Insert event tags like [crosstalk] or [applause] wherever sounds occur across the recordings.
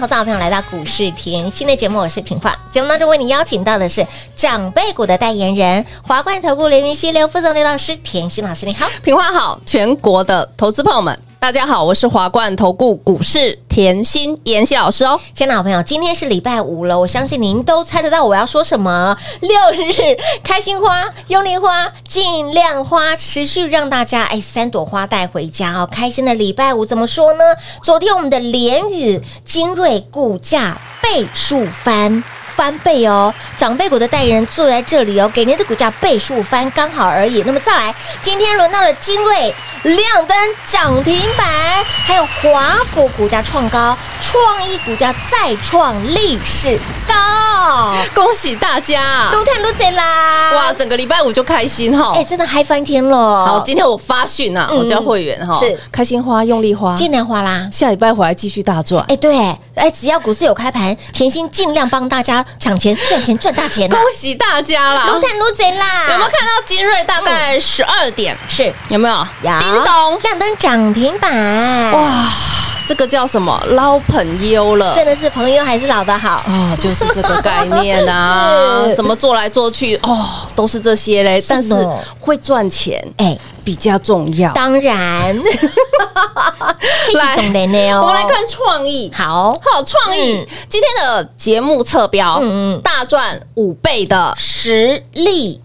投资好朋友来到股市甜心的节目，我是平化。节目当中为你邀请到的是长辈股的代言人华冠投顾刘云熙刘副总刘老师，甜心老师你好，平化好，全国的投资朋友们。大家好，我是华冠投顾股市甜心妍希老师哦。亲爱的好朋友，今天是礼拜五了，我相信您都猜得到我要说什么。六日开心花、用力花、尽量花，持续让大家哎三朵花带回家哦。开心的礼拜五怎么说呢？昨天我们的联宇、精锐股价倍数翻。翻倍哦，长辈股的代言人坐在这里哦，给您的股价倍数翻刚好而已。那么再来，今天轮到了精锐亮灯涨停板，还有华府股价创高，创意股价再创历史高，恭喜大家！都看都贼啦！哇，整个礼拜五就开心哈！哎，真的嗨翻天了！好，今天我发讯啊，我叫会员哈，是开心花、用力花、尽量花啦，下礼拜回来继续大赚。哎，对，哎，只要股市有开盘，甜心尽量帮大家。抢钱赚钱赚大钱，恭喜大家啦！龙潭龙贼啦！有没有看到金瑞大概十二点？是有没有？有叮咚亮灯涨停板！哇，这个叫什么？捞朋友了，真的是朋友还是老的好啊？就是这个概念啊！[laughs] 怎么做来做去哦，都是这些嘞。但是会赚钱哎。比较重要，当然。[laughs] 来，我们来看创意，好好创意。嗯、今天的节目侧标，嗯嗯，大赚五倍的实力。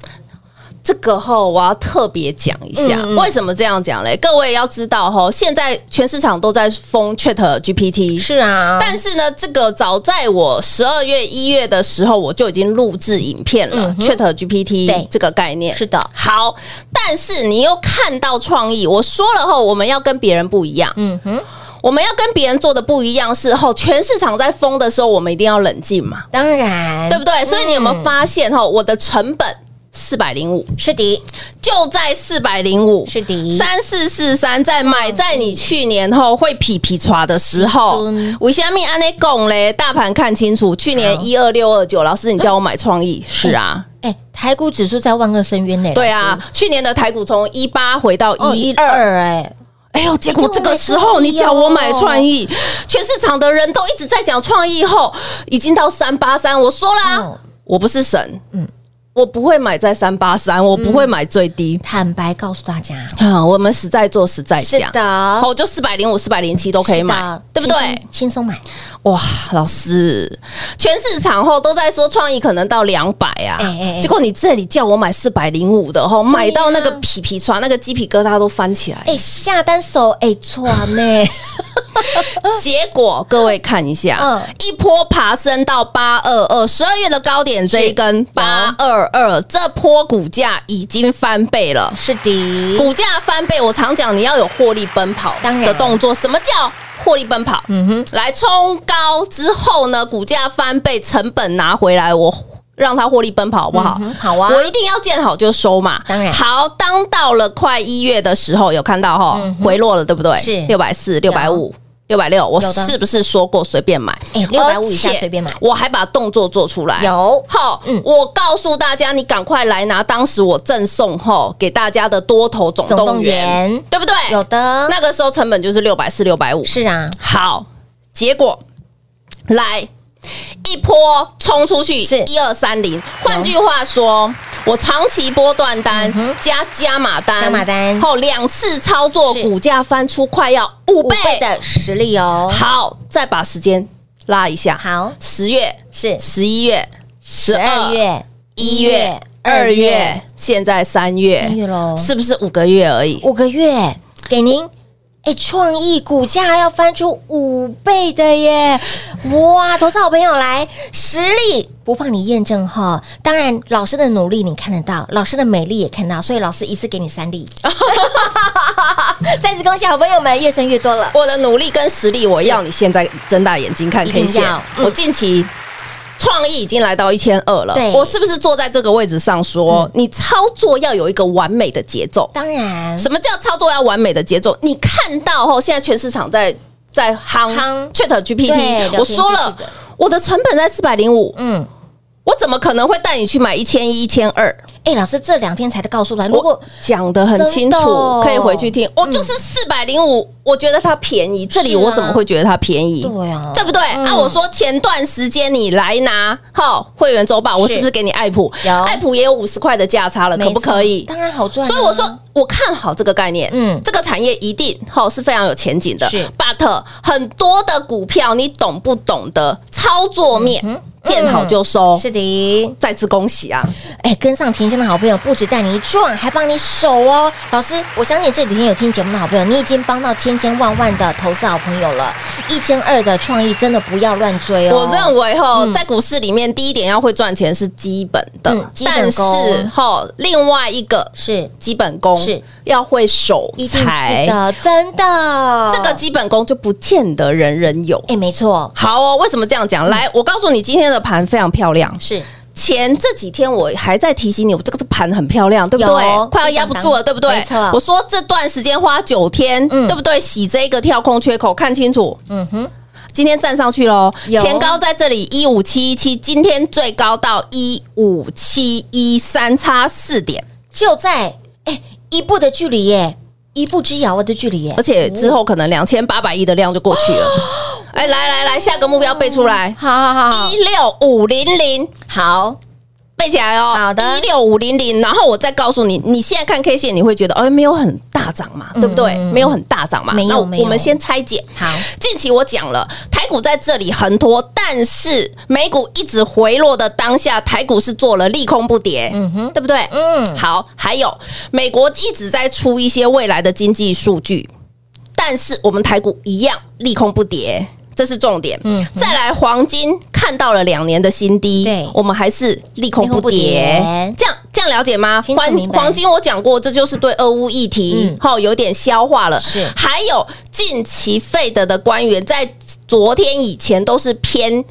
这个哈我要特别讲一下，为什么这样讲嘞？各位要知道哈，现在全市场都在封 Chat GPT，是啊。但是呢，这个早在我十二月一月的时候，我就已经录制影片了。嗯、Chat GPT 对这个概念是的。好，但是你又看到创意，我说了后，我们要跟别人不一样。嗯哼，我们要跟别人做的不一样是后，全市场在封的时候，我们一定要冷静嘛。当然，对不对？所以你有没有发现哈，我的成本？四百零五。是的，就在四百零五。是的，三四四三在买在你去年后会皮皮唰的时候，为什么安内拱嘞？大盘看清楚，去年一二六二九，老师你叫我买创意。是啊？哎，台股指数在万恶深渊内，对啊，去年的台股从一八回到一二，哎，哎呦，结果这个时候你叫我买创意，全市场的人都一直在讲创意后，已经到三八三，我说啦，我不是神，嗯。我不会买在三八三，我不会买最低。坦白告诉大家，啊，我们实在做实在讲，是的，我就四百零五、四百零七都可以买，对不对？轻松买。哇，老师，全市场后都在说创意可能到两百啊，结果你这里叫我买四百零五的吼，买到那个皮皮剉，那个鸡皮疙瘩都翻起来。哎，下单手哎穿呢。[laughs] 结果各位看一下，嗯，一波爬升到八二二，十二月的高点这一根八二二，这波股价已经翻倍了。是的，股价翻倍，我常讲你要有获利奔跑的动作。什么叫获利奔跑？嗯哼，来冲高之后呢，股价翻倍，成本拿回来，我让它获利奔跑，好不好？好啊，我一定要见好就收嘛。当然，好，当到了快一月的时候，有看到哈，回落了，对不对？是六百四、六百五。六百六，我是不是说过随便买？哎，六百五以下随便买。我还把动作做出来。有，好，我告诉大家，你赶快来拿当时我赠送后给大家的多头总动员，对不对？有的，那个时候成本就是六百四、六百五。是啊，好，结果来一波冲出去是。一二三零。换句话说，我长期波段单加加码单，加码单。后两次操作，股价翻出快要五倍的实力哦。好，再把时间拉一下，好，十月、是。十一月、十十二二月、一月、二月，现在三月，月是不是五个月而已？五个月。给您。哎，创意股价要翻出五倍的耶！哇，投资好朋友来，实力不怕你验证哈。当然，老师的努力你看得到，老师的美丽也看到，所以老师一次给你三例。[laughs] 再次恭喜好朋友们，越生越多了。我的努力跟实力，我要你现在睁大眼睛看一 K 线我近期创意已经来到一千二了。对，我是不是坐在这个位置上说，你操作要有一个完美的节奏？当然，什么叫操作要完美的节奏？你看到后，现在全市场在在夯夯。Chat 对 GPT，我说了我的成本在四百零五，嗯，我怎么可能会带你去买一千一、一千二？哎，老师这两天才告诉来，如果我讲的很清楚哦，可以回去听。我就是四百零五，我觉得它便宜，这里我怎么会觉得它便宜？对啊对不对？嗯啊，我说前段时间你来拿哈会员周报，我是不是给你爱普？有爱普也有五十块的价差了，可不可以？当然好赚啊。所以我说，我看好这个概念，嗯嗯，这个产业一定好是非常有前景的。是，but 很多的股票你懂不懂得操作面，见好就收。是的，再次恭喜啊！哎，跟上甜心的好朋友，不止带你赚，还帮你守哦。老师，我相信这几天有听节目的好朋友，你已经帮到千千千万万的投资好朋友了。一千二的创意真的不要乱追哦。我认为哈，在股市里面，第一点要会赚钱是基本的嗯，基本但是哈，另外一个是基本功是要会守一的，真的。这个基本功就不见得人人有。哎，没错，好哦，为什么这样讲？来，我告诉你，今天的盘非常漂亮。是前这几天我还在提醒你，我这个是盘很漂亮，对不对？快要压不住了，对不对？没错我说这段时间花九天，嗯对不对？洗这个跳空缺口，看清楚。嗯哼，今天站上去喽，前高在这里一五七一七，今天最高到一五七一三，差四点，就在哎一步的距离耶，一步之遥的距离耶而。且之后可能两千八百亿的量就过去了。[gasps] 哎，来来来，下个目标背出来，好好好好。一六五零零。好，背起来哦，好的。一六五零零，然后我再告诉你，你现在看 K 线，你会觉得，哎，没有很大涨嘛，对不对？嗯没有很大涨嘛，那没有没有。我们先拆解。好，近期我讲了，台股在这里横拖，但是美股一直回落的当下，台股是做了利空不跌，嗯哼，对不对？嗯，好，还有美国一直在出一些未来的经济数据，但是我们台股一样利空不跌，这是重点。嗯嗯，再来黄金看到了两年的新低，对我们还是利空不跌。这样这样了解吗？黄黄金我讲过，这就是对俄乌议题嗯有点消化了。是还有近期费德的官员在昨天以前都是偏。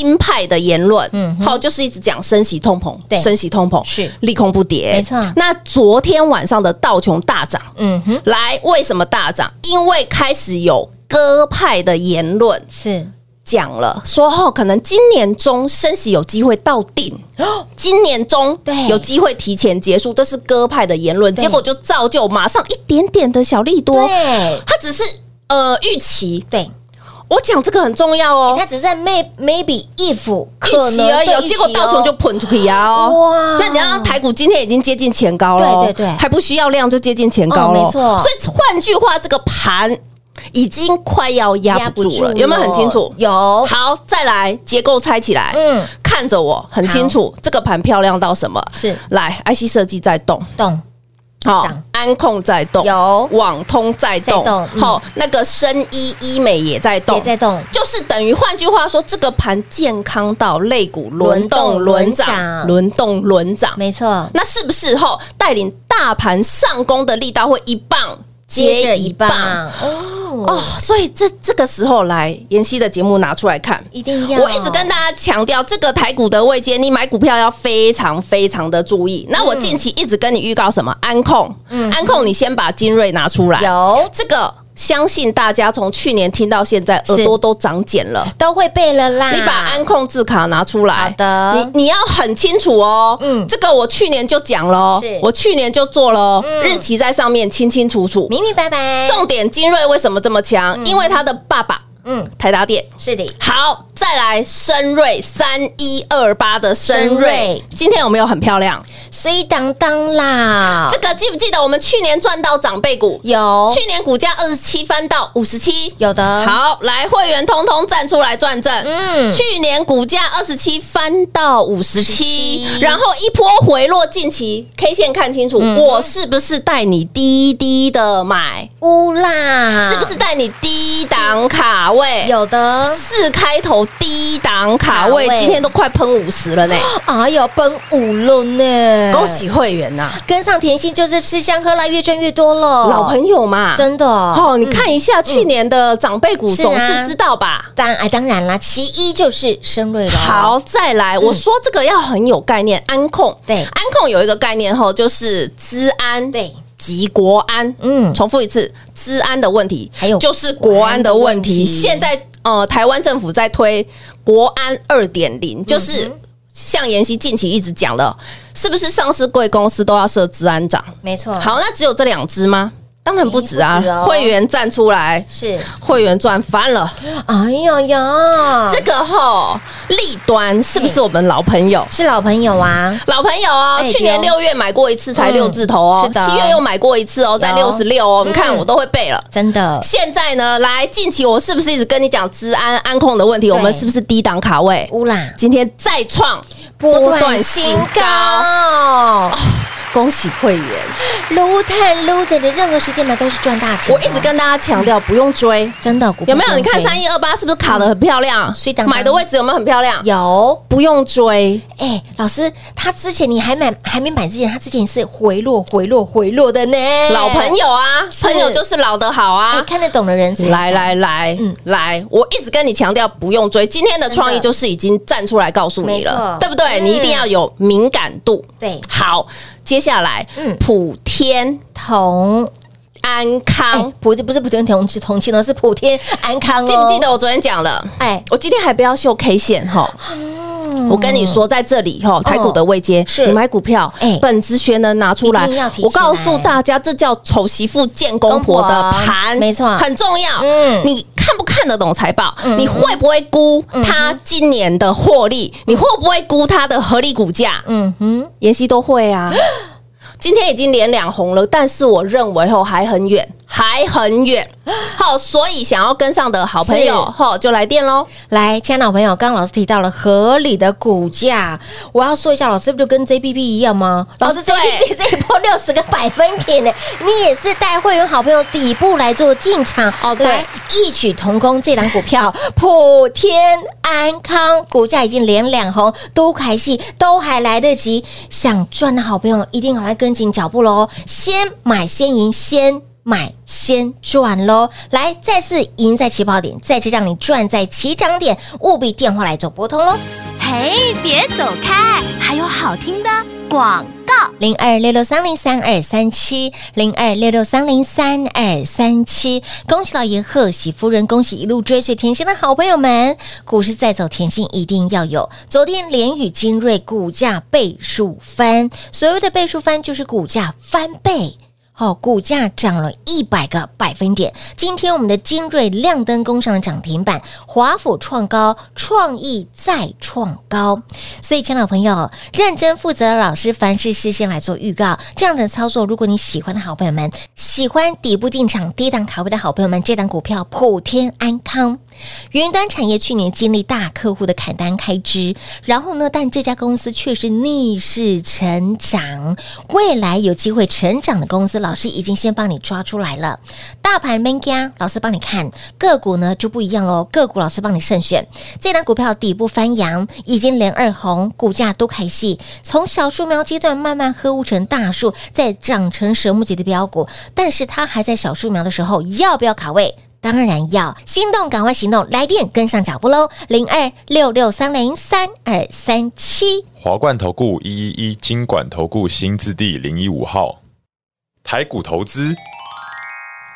鹰派的言论，嗯，好，就是一直讲升息通膨，对升息通膨是利空不跌，没错那昨天晚上的道琼大涨，嗯哼，来，为什么大涨？因为开始有鸽派的言论是。讲了，说哦，可能今年中升息有机会到顶，今年中对。有机会提前结束，这是鸽派的言论，对。结果就造就马上一点点的小利多，对。它只是呃预期，对，我讲这个很重要哦。他只是在 may maybe if 可预期能而已哦，对结果道琼就喷出去啊！哦，哇。那你让台股今天已经接近前高了，对对对。还不需要量就接近前高了，哦没错。所以换句话，这个盘已经快要压不住了，有没有很清楚？有，好，再来结构拆起来，嗯，看着我很清楚，这个盘漂亮到什么？是。来，IC 设计在动，动。好涨，安控在动，有。网通在动，好，那个生医医美也在动，也在动，就是等于换句话说，这个盘健康到肋骨轮动轮涨，轮动轮涨，没错，那是不是后带领大盘上攻的力道会一棒接着一棒哦，哦，所以这这个时候来妍希的节目拿出来看。一定要，我一直跟大家强调，这个台股的位阶，你买股票要非常非常的注意。那我近期一直跟你预告什么？安控，安控，你先把精锐拿出来。有这个，相信大家从去年听到现在，耳朵都长茧了。都会背了啦，你把安控字卡拿出来，好的。你你要很清楚哦。嗯。嗯，这个我去年就讲了我去年就做了日期在上面清清楚楚。明明白白，重点，精锐为什么这么强？因为他的爸爸嗯，台达电。是的，好，再来深瑞三一二八的深深瑞。瑞，今天有没有很漂亮？水当当啦，这个记不记得我们去年赚到长辈股？有。去年股价二十七翻到五十七，有的，好，来会员通通站出来转正。嗯。去年股价二十七翻到五十七，然后一波回落，近期 K 线看清楚，嗯。我是不是带你低低的买？乌啦，是不是带你低档卡位？有的？四开头低档卡位，卡位今天都快喷五十了呢！[gasps] 哎呦，奔五了呢！恭喜会员呐，跟上甜心就是吃香喝辣，越赚越多了。老朋友嘛，真的哦，你看一下去年的长辈股，总是知道吧？当哎，当然啦，其一就是深瑞了。好，再来，我说这个要很有概念，安控对安控有一个概念后，就是资安对及国安，嗯重复一次，治安的问题，还有就是国安的问题。现在呃，台湾政府在推国安二点零，就是像妍希近期一直讲的，是不是上市贵公司都要设治安长？没错。，好，那只有这两只吗？当然不止啊会员站出来，是，会员赚翻了。哎呀呀，这个吼立端是不是我们老朋友？是老朋友啊，老朋友哦，哎去年六月买过一次，才嗯六字头哦是，的。七月又买过一次哦，在六十六哦，你看嗯我都会背了。真的。现在呢，来近期我是不是一直跟你讲资安安控的问题？我们是不是低档卡位？乌啦，今天再创波段新高，恭喜会员！撸太撸仔的任何时间买都是赚大钱。我一直跟大家强调，不用追，真的有没有？你看三一二八是不是卡的很漂亮所以买的位置有没有很漂亮？有。不用追。哎，老师，他之前你还买还没买之前，他之前是回落回落回落的呢。老朋友啊，朋友就是老的好哎，啊。看得懂的人才来来来，嗯来，我一直跟你强调不用追，今天的创意就是已经站出来告诉你了错，对不对？嗯你一定要有敏感度。对好，接下来嗯普天同安哎康，，普不是普天同同庆呢，是普天安康哦。记不记得我昨天讲了？哎，我今天还不要秀 K 线哈。我跟你说，在这里哈，台股的位阶，你买股票哎，本职学能拿出。来我告诉大家，这叫丑媳妇见公婆的盘，没错很重要。嗯你看不看得懂财报？你会不会估它今年的获利？你会不会估它的合理股价？嗯哼，妍希都会啊。[gasps] [laughs] 今天已经连两红了，但是我认为后还很远，还很远。[gasps] 好，所以想要跟上的好朋友，是好就来电喽。来，亲爱的好朋友，刚刚老师提到了合理的股价，我要说一下，老师不就跟 JPP 一样吗？老师对 JPP [laughs] 这一波六十个百分点呢，[laughs] 你也是带会员好朋友底部来做进场，哦对来异曲同工，这档股票普天安康，股价已经连两红，都还戏都还来得及，想赚的好朋友一定赶快跟紧脚步喽，先买先赢先。买先赚喽！来，再次赢在起跑点，再次让你赚在起涨点，务必电话来做拨通喽！哎，别走开，还有好听的广告。零二六六三零三二三七，零二六六三零三二三七。恭喜老爷，贺喜夫人，恭喜一路追随甜心的好朋友们！股市再走，甜心一定要有。昨天联宇精锐股价倍数翻，所谓的倍数翻就是股价翻倍。好、哦，股价涨了一百个百分点。今天我们的精锐亮灯攻上了涨停板，华府创高，创意再创高。所以，亲爱的朋友，认真负责的老师，凡事事先来做预告，这样的操作，如果你喜欢的好朋友们，喜欢底部进场、低档卡位的好朋友们，这档股票普天安康。云端产业去年经历大客户的砍单开支，然后呢，但这家公司却是逆势成长，未来有机会成长的公司，老师已经先帮你抓出来了。大盘 man 家，老师帮你看个股呢就不一样喽，个股老师帮你慎选。这档股票底部翻扬，已经连二红，股价都开戏，从小树苗阶段慢慢呵护成大树，再长成蛇木级的标股。但是它还在小树苗的时候，要不要卡位？当然要心动，赶快行动，来电跟上脚步喽！零二六六三零三二三七。华冠投顾一一一金管投顾新字第零一五号，台股投资，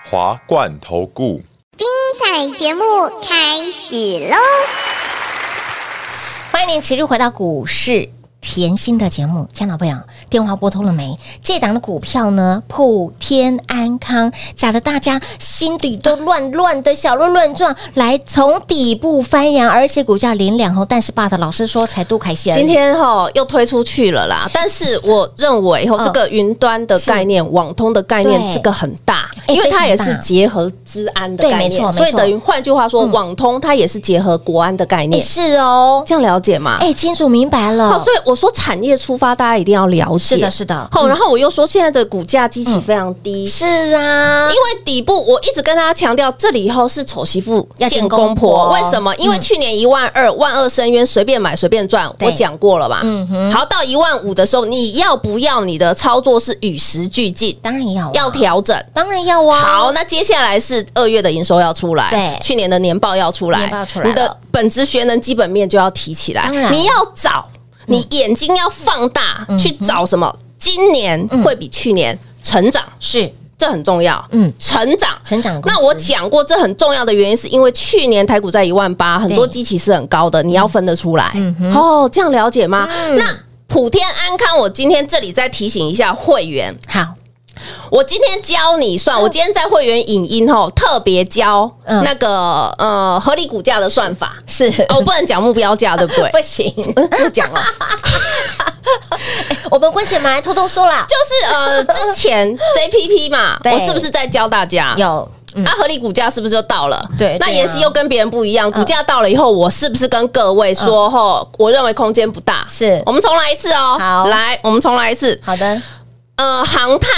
华冠投顾。精彩节目开始喽！欢迎您持续回到股市。甜心的节目，亲老朋友，电话拨通了没？这档的股票呢，普天安康，假的大家心底都乱乱的，小鹿乱撞，来从底部翻扬，而且股价连两红，但是爸的老师说才多开心，今天哈又推出去了啦。但是我认为以后这个云端的概念、哦、网通的概念，这个很大，因为它也是结合资安的概念，对，没错，所以等于换句话说，嗯、网通它也是结合国安的概念，是哦，这样了解吗？哎，清楚明白了。好，所以我说产业出发，大家一定要了解。是的，是的。好，然后我又说现在的股价基期非常低，是啊，因为底部我一直跟大家强调，这里以后是丑媳妇要见公婆。为什么？因为去年一万二，万二深渊，随便买随便赚，我讲过了吧？嗯哼。好，到一万五的时候，你要不要你的操作是与时俱进？当然要，要调整，当然要啊。好，那接下来是二月的营收要出来，对，去年的年报要出来，年报出来，你的本职学能基本面就要提起来。当然，你要找。你眼睛要放大去找什么？今年会比去年成长，是这很重要。嗯，成长，成长。那我讲过，这很重要的原因是因为去年台股在一万八，很多基期是很高的，你要分得出来。哦，这样了解吗？那普天安康，我今天这里再提醒一下会员。好。我今天教你算，我今天在会员影音吼特别教那个呃合理股价的算法，是我不能讲目标价，[laughs] 对不对？不行，不讲了。[laughs] 我们关起门来偷偷说啦，就是呃 [laughs] 之前 JPP 嘛，我是不是在教大家有？啊，合理股价是不是就到了？对，那妍希又跟别人不一样，股价到了以后，我是不是跟各位说吼，我认为空间不大。是我们重来一次哦，好，来，我们重来一次。好的，呃，航太。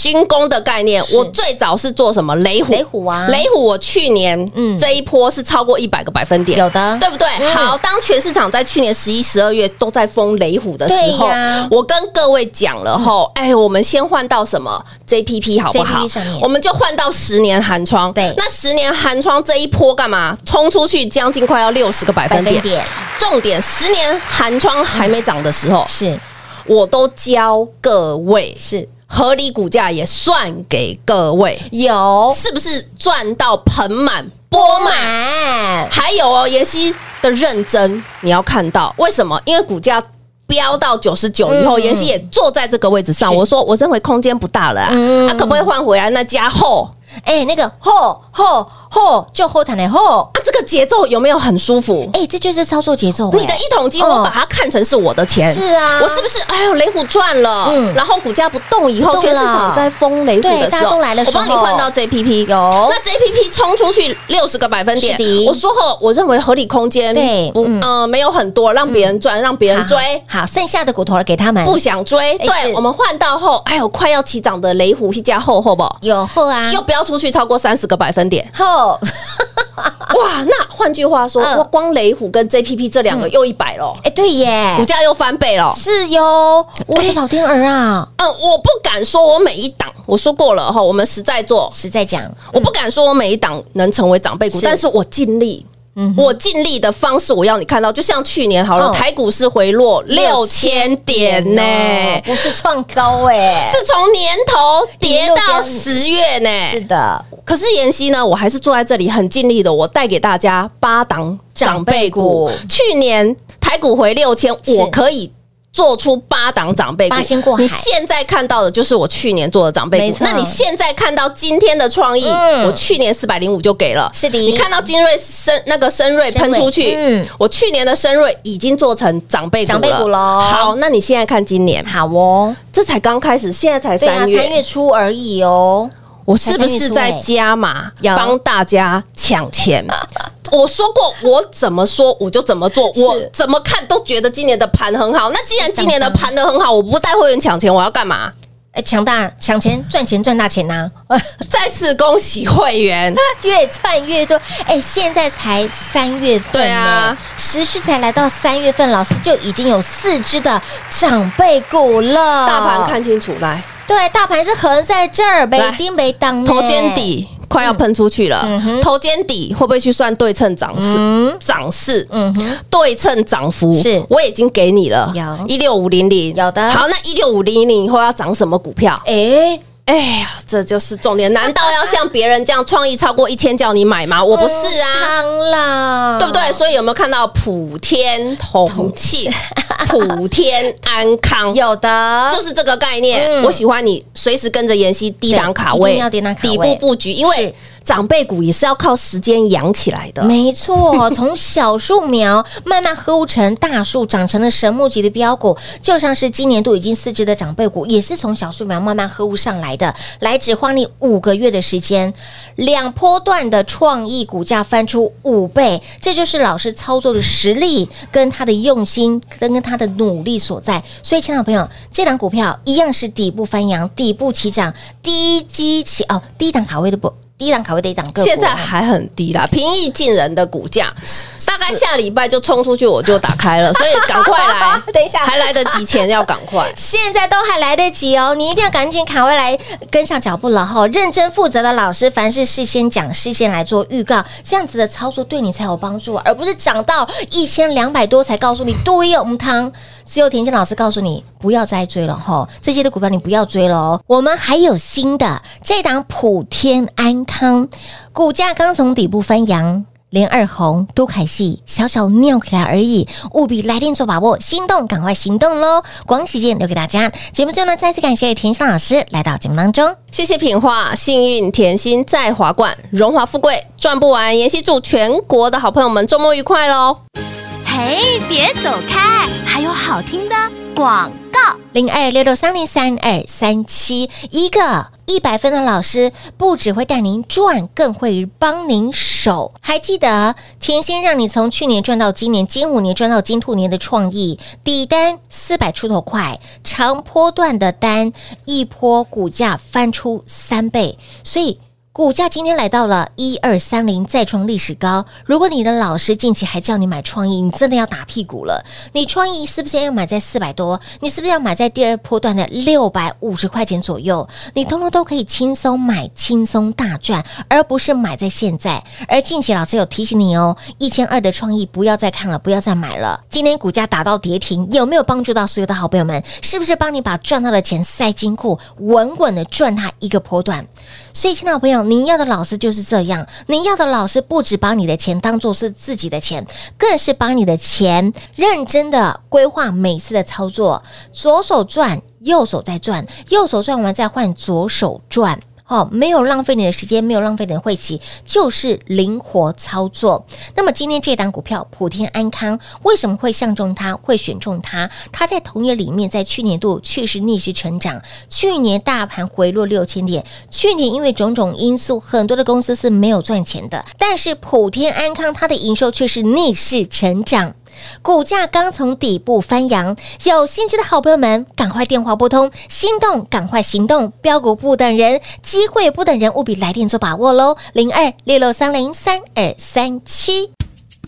军工的概念，我最早是做什么？雷虎，雷虎啊，雷虎。我去年嗯这一波是超过一百个百分点，有的，对不对？好，当全市场在去年十一、十二月都在封雷虎的时候，我跟各位讲了后，哎，我们先换到什么？JPP 好不好？我们就换到十年寒窗。对，那十年寒窗这一波干嘛？冲出去将近快要六十个百分点。重点，十年寒窗还没涨的时候，是我都教各位是。合理股价也算给各位，有是不是赚到盆满钵满？还有哦，妍希的认真你要看到，为什么？因为股价飙到九十九以后，妍希也坐在这个位置上。我说，我认为空间不大了啊，啊，可不可以换回来那家后？哎，那个后后后就后台的嚯啊，这个节奏有没有很舒服？哎，这就是操作节奏。你的一桶金，我把它看成是我的钱，是啊，我是不是？哎呦，雷虎赚了，嗯，然后股价不动以后，全市场在封雷虎的时候，我帮你换到 JPP，有。那 JPP 冲出去六十个百分点，我说后，我认为合理空间对，不，嗯，没有很多，让别人赚，让别人追，好，剩下的骨头给他们，不想追，对，我们换到后，哎呦，快要起涨的雷虎一家后，后不？有后啊，又不要。出去超过三十个百分点。后，[laughs] 哇！那换句话说，哇，光雷虎跟 JPP 这两个又一百了，哎，对耶，股价又翻倍了，是哟。我的老天儿啊，嗯，我不敢说我每一档，我说过了哈，我们实在做，实在讲，我不敢说我每一档能成为长辈股，但是我尽力。我尽力的方式，我要你看到，就像去年好了，台股是回落六千点呢，不是创高哎，是从年头跌到十月呢。是的，可是妍希呢，我还是坐在这里很尽力的，我带给大家八档长辈股。去年台股回六千，我可以。做出八档长辈股，你现在看到的就是我去年做的长辈股。那你现在看到今天的创意，我去年四百零五就给了。是的，你看到精锐深那个深瑞喷出去，嗯，我去年的深瑞已经做成长辈长辈股了。好，那你现在看今年，好哦，这才刚开始，现在才三月，三月初而已哦。我是不是在加码帮大家抢钱？[laughs] 我说过，我怎么说我就怎么做，我怎么看都觉得今年的盘很好。那既然今年的盘的很好，我不带会员抢钱，我要干嘛？哎，抢大抢钱赚钱赚大钱呐！[laughs] 再次恭喜会员，[laughs] 越赚越多。哎，现在才三月份，对啊，时序才来到三月份，老师就已经有四只的长辈股了。大盘看清楚来。对，大盘是横在这儿，没钉没当，头肩底快要喷出去了。头肩底会不会去算对称涨势？涨势，嗯哼，对称涨幅是，我已经给你了，有。一六五零零，有的。好，那一六五零零以后要涨什么股票？哎哎呀，这就是重点。难道要像别人这样创意超过一千叫你买吗？我不是啊，对不对？所以有没有看到普天同庆？[laughs] 普天安康，有的就是这个概念。嗯我喜欢你随时跟着妍希低档卡位，一定要低档卡位底部布局，因为长辈股也是要靠时间养起来的。没错，从小树苗慢慢呵护成大树，长成了神木级的标股，就像是今年度已经四只的长辈股，也是从小树苗慢慢呵护上来的。来，只花你五个月的时间，两波段的创意股价翻出五倍，这就是老师操作的实力，跟他的用心，跟跟他的努力所在。所以，亲爱的朋友，这档股票一样是底部翻扬，底部起涨，低基起哦，低档卡位的不。低档卡现在还很低啦，平易近人的股价，大概下礼拜就冲出去，我就打开了，所以赶快来，[laughs] 等一下还来得及前要赶快，[laughs] 现在都还来得及哦，你一定要赶紧卡回来跟上脚步了哈！认真负责的老师，凡事事先讲，事先来做预告，这样子的操作对你才有帮助，而不是涨到一千两百多才告诉你对哦，母汤。只有田心老师告诉你不要再追了哈，这些的股票你不要追了哦。我们还有新的这档普天安康，股价刚从底部翻扬。连二红都凯戏小小尿起来而已，务必来电做把握，心动赶快行动喽！广喜间留给大家。节目最后呢，再次感谢田心老师来到节目当中，谢谢品画，幸运甜心在华冠，荣华富贵赚不完。妍希祝全国的好朋友们周末愉快喽！嘿，别走开，还有好听的广告。零二六六三零三二三七，一个一百分的老师，不只会带您赚，更会帮您守。还记得甜心让你从去年赚到今年，金五年赚到金兔年的创意底单四百出头块，长波段的单一波股价翻出三倍，所以。股价今天来到了一二三零，再创历史高。如果你的老师近期还叫你买创意，你真的要打屁股了。你创意是不是要买在四百多？你是不是要买在第二波段的六百五十块钱左右？你通通都可以轻松买，轻松大赚，而不是买在现在。而近期老师有提醒你哦，一千二的创意不要再看了，不要再买了。今天股价打到跌停，有没有帮助到所有的好朋友们？是不是帮你把赚到的钱塞金库，稳稳的赚它一个波段？所以，亲爱的朋友，您要的老师就是这样。您要的老师不止把你的钱当做是自己的钱，更是把你的钱认真的规划每次的操作，左手赚，右手再赚，右手赚完再换左手赚。哦，没有浪费你的时间，没有浪费你的晦气，就是灵活操作。那么今天这档股票普天安康为什么会相中它，会选中它？它在同业里面，在去年度确实逆势成长。去年大盘回落六千点，去年因为种种因素，很多的公司是没有赚钱的。但是普天安康它的营收却是逆势成长。股价刚从底部翻扬，有兴趣的好朋友们，赶快电话拨通，心动赶快行动，标股不等人，机会不等人，务必来电做把握喽！零二六六三零三二三七，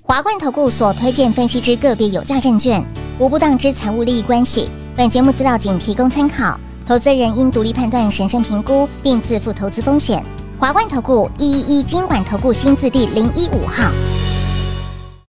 华冠投顾所推荐分析之个别有价证券，无不当之财务利益关系。本节目资料仅提供参考，投资人应独立判断、审慎评估，并自负投资风险。华冠投顾一一一金管投顾新字第零一五号。